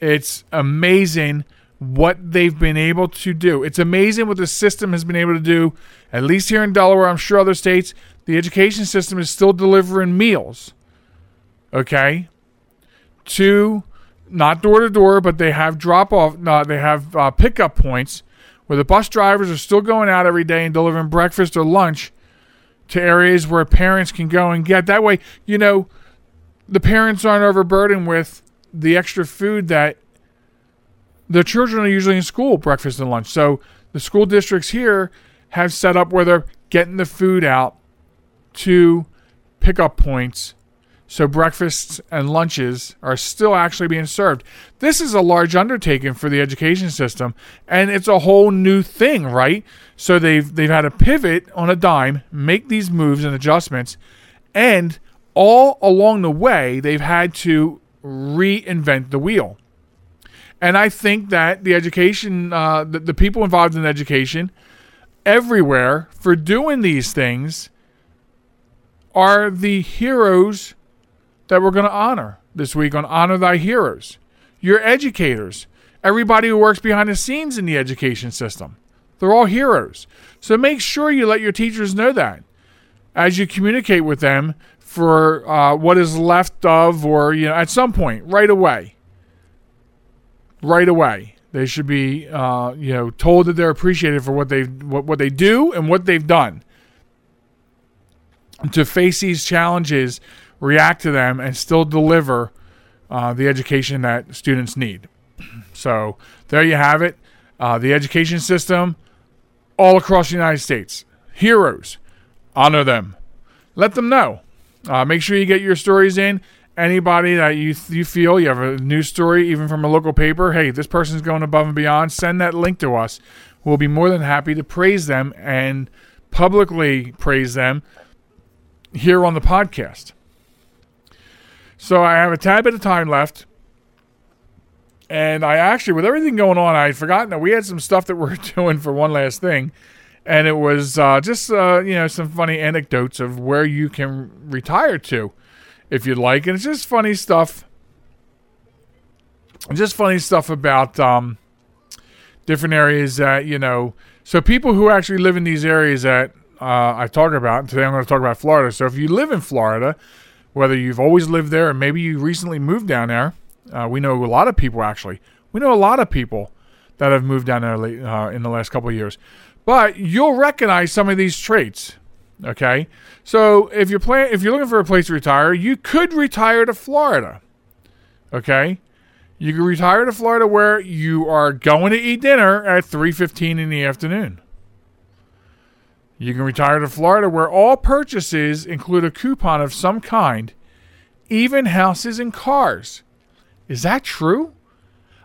it's amazing what they've been able to do. It's amazing what the system has been able to do, at least here in Delaware. I'm sure other states, the education system is still delivering meals. Okay? to not door to door, but they have drop off. Uh, they have uh, pickup points where the bus drivers are still going out every day and delivering breakfast or lunch to areas where parents can go and get. That way, you know, the parents aren't overburdened with the extra food that their children are usually in school, breakfast and lunch. So the school districts here have set up where they're getting the food out to pickup points so breakfasts and lunches are still actually being served. This is a large undertaking for the education system, and it's a whole new thing, right? So they've they've had to pivot on a dime, make these moves and adjustments, and all along the way they've had to reinvent the wheel. And I think that the education, uh, the, the people involved in education, everywhere for doing these things, are the heroes that we're going to honor this week on Honor Thy Heroes. Your educators, everybody who works behind the scenes in the education system. They're all heroes. So make sure you let your teachers know that as you communicate with them for uh, what is left of, or you know, at some point, right away. Right away, they should be, uh, you know, told that they're appreciated for what they what, what they do and what they've done to face these challenges react to them, and still deliver uh, the education that students need. So there you have it. Uh, the education system all across the United States. Heroes. Honor them. Let them know. Uh, make sure you get your stories in. Anybody that you you feel you have a news story, even from a local paper, hey, this person's going above and beyond. Send that link to us. We'll be more than happy to praise them and publicly praise them here on the podcast. So I have a tad bit of time left. And I actually, with everything going on, I had forgotten that we had some stuff that we're doing for one last thing. And it was uh, just, uh, you know, some funny anecdotes of where you can retire to if you'd like. And it's just funny stuff. Just funny stuff about um, different areas that, you know, so people who actually live in these areas that uh, I talk about, and today I'm going to talk about Florida. So if you live in Florida, whether you've always lived there or maybe you recently moved down there. Uh, we know a lot of people actually. We know a lot of people that have moved down there late, uh, in the last couple of years. But you'll recognize some of these traits. Okay, so if you're plan- if you're looking for a place to retire, you could retire to Florida. Okay, you can retire to Florida where you are going to eat dinner at 3:15 in the afternoon. You can retire to Florida where all purchases include a coupon of some kind, even houses and cars. Is that true?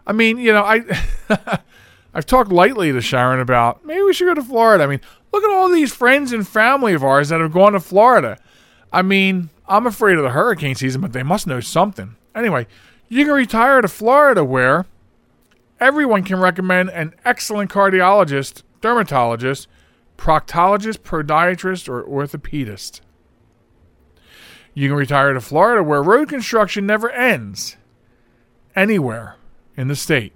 I mean, you know, I I've talked lightly to Sharen about maybe we should go to Florida. I mean, look at all these friends and family of ours that have gone to Florida. I mean, I'm afraid of the hurricane season, but they must know something. Anyway, you can retire to Florida where everyone can recommend an excellent cardiologist, dermatologist, proctologist, podiatrist, or orthopedist. You can retire to Florida where road construction never ends anywhere in the state.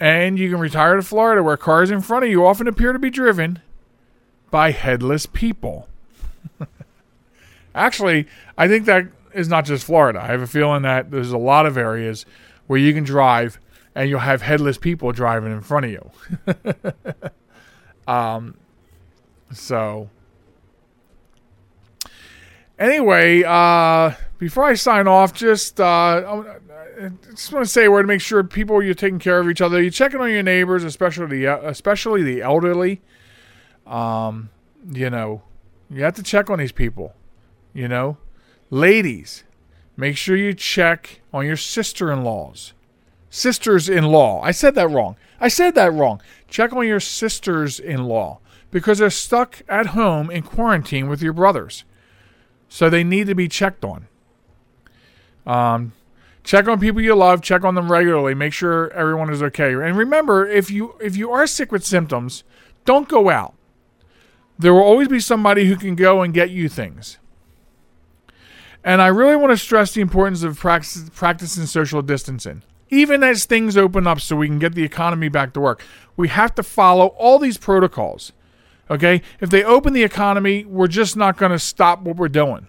And you can retire to Florida where cars in front of you often appear to be driven by headless people. Actually, I think that is not just Florida. I have a feeling that there's a lot of areas where you can drive and you'll have headless people driving in front of you. um, so, anyway, uh, before I sign off, just uh, I just want to say a word to make sure people you're taking care of each other. You're checking on your neighbors, especially the especially the elderly. Um, you know, you have to check on these people. You know, ladies, make sure you check on your sister-in-laws, sisters-in-law. I said that wrong. I said that wrong. Check on your sisters-in-law because they're stuck at home in quarantine with your brothers, so they need to be checked on. Um, check on people you love. Check on them regularly. Make sure everyone is okay. And remember, if you if you are sick with symptoms, don't go out. There will always be somebody who can go and get you things. And I really want to stress the importance of practice, practicing social distancing. Even as things open up so we can get the economy back to work, we have to follow all these protocols. Okay? If they open the economy, we're just not going to stop what we're doing.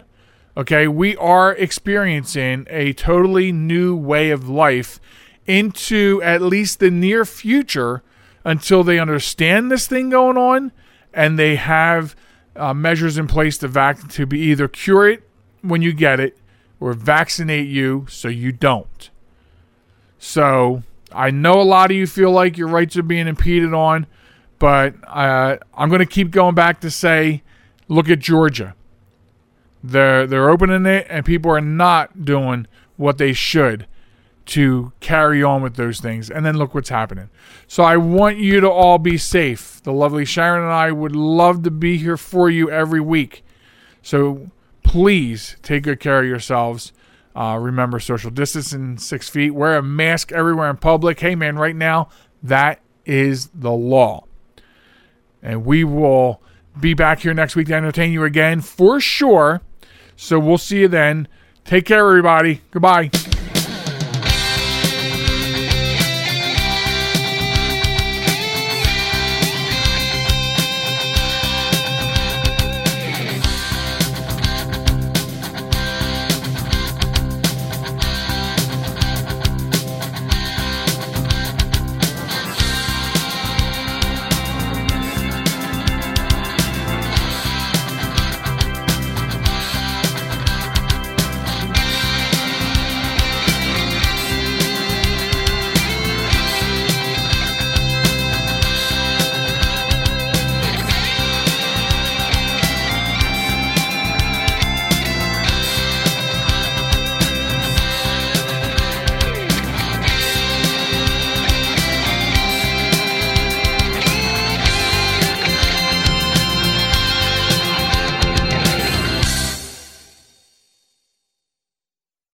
Okay? We are experiencing a totally new way of life into at least the near future until they understand this thing going on and they have uh, measures in place to vac- to be either cure it when you get it or vaccinate you so you don't. So I know a lot of you feel like your rights are being impeded on, but uh, I'm going to keep going back to say, look at Georgia. They're they're opening it, and people are not doing what they should to carry on with those things. And then look what's happening. So I want you to all be safe. The lovely Sharen and I would love to be here for you every week. So please take good care of yourselves. Uh, remember social distancing, six feet. Wear a mask everywhere in public. Hey, man, right now, that is the law. And we will be back here next week to entertain you again for sure. So we'll see you then. Take care, everybody. Goodbye.